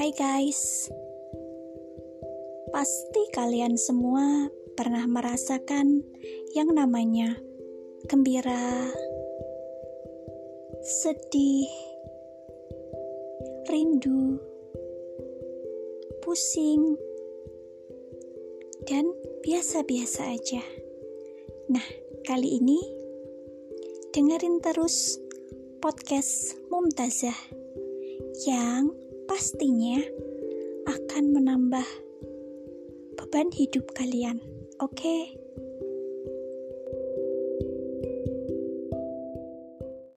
Hai guys, pasti kalian semua pernah merasakan yang namanya gembira, sedih, rindu, pusing, dan biasa-biasa aja. Nah, kali ini dengerin terus podcast Mumtazah yang pastinya akan menambah beban hidup kalian. Oke. Okay?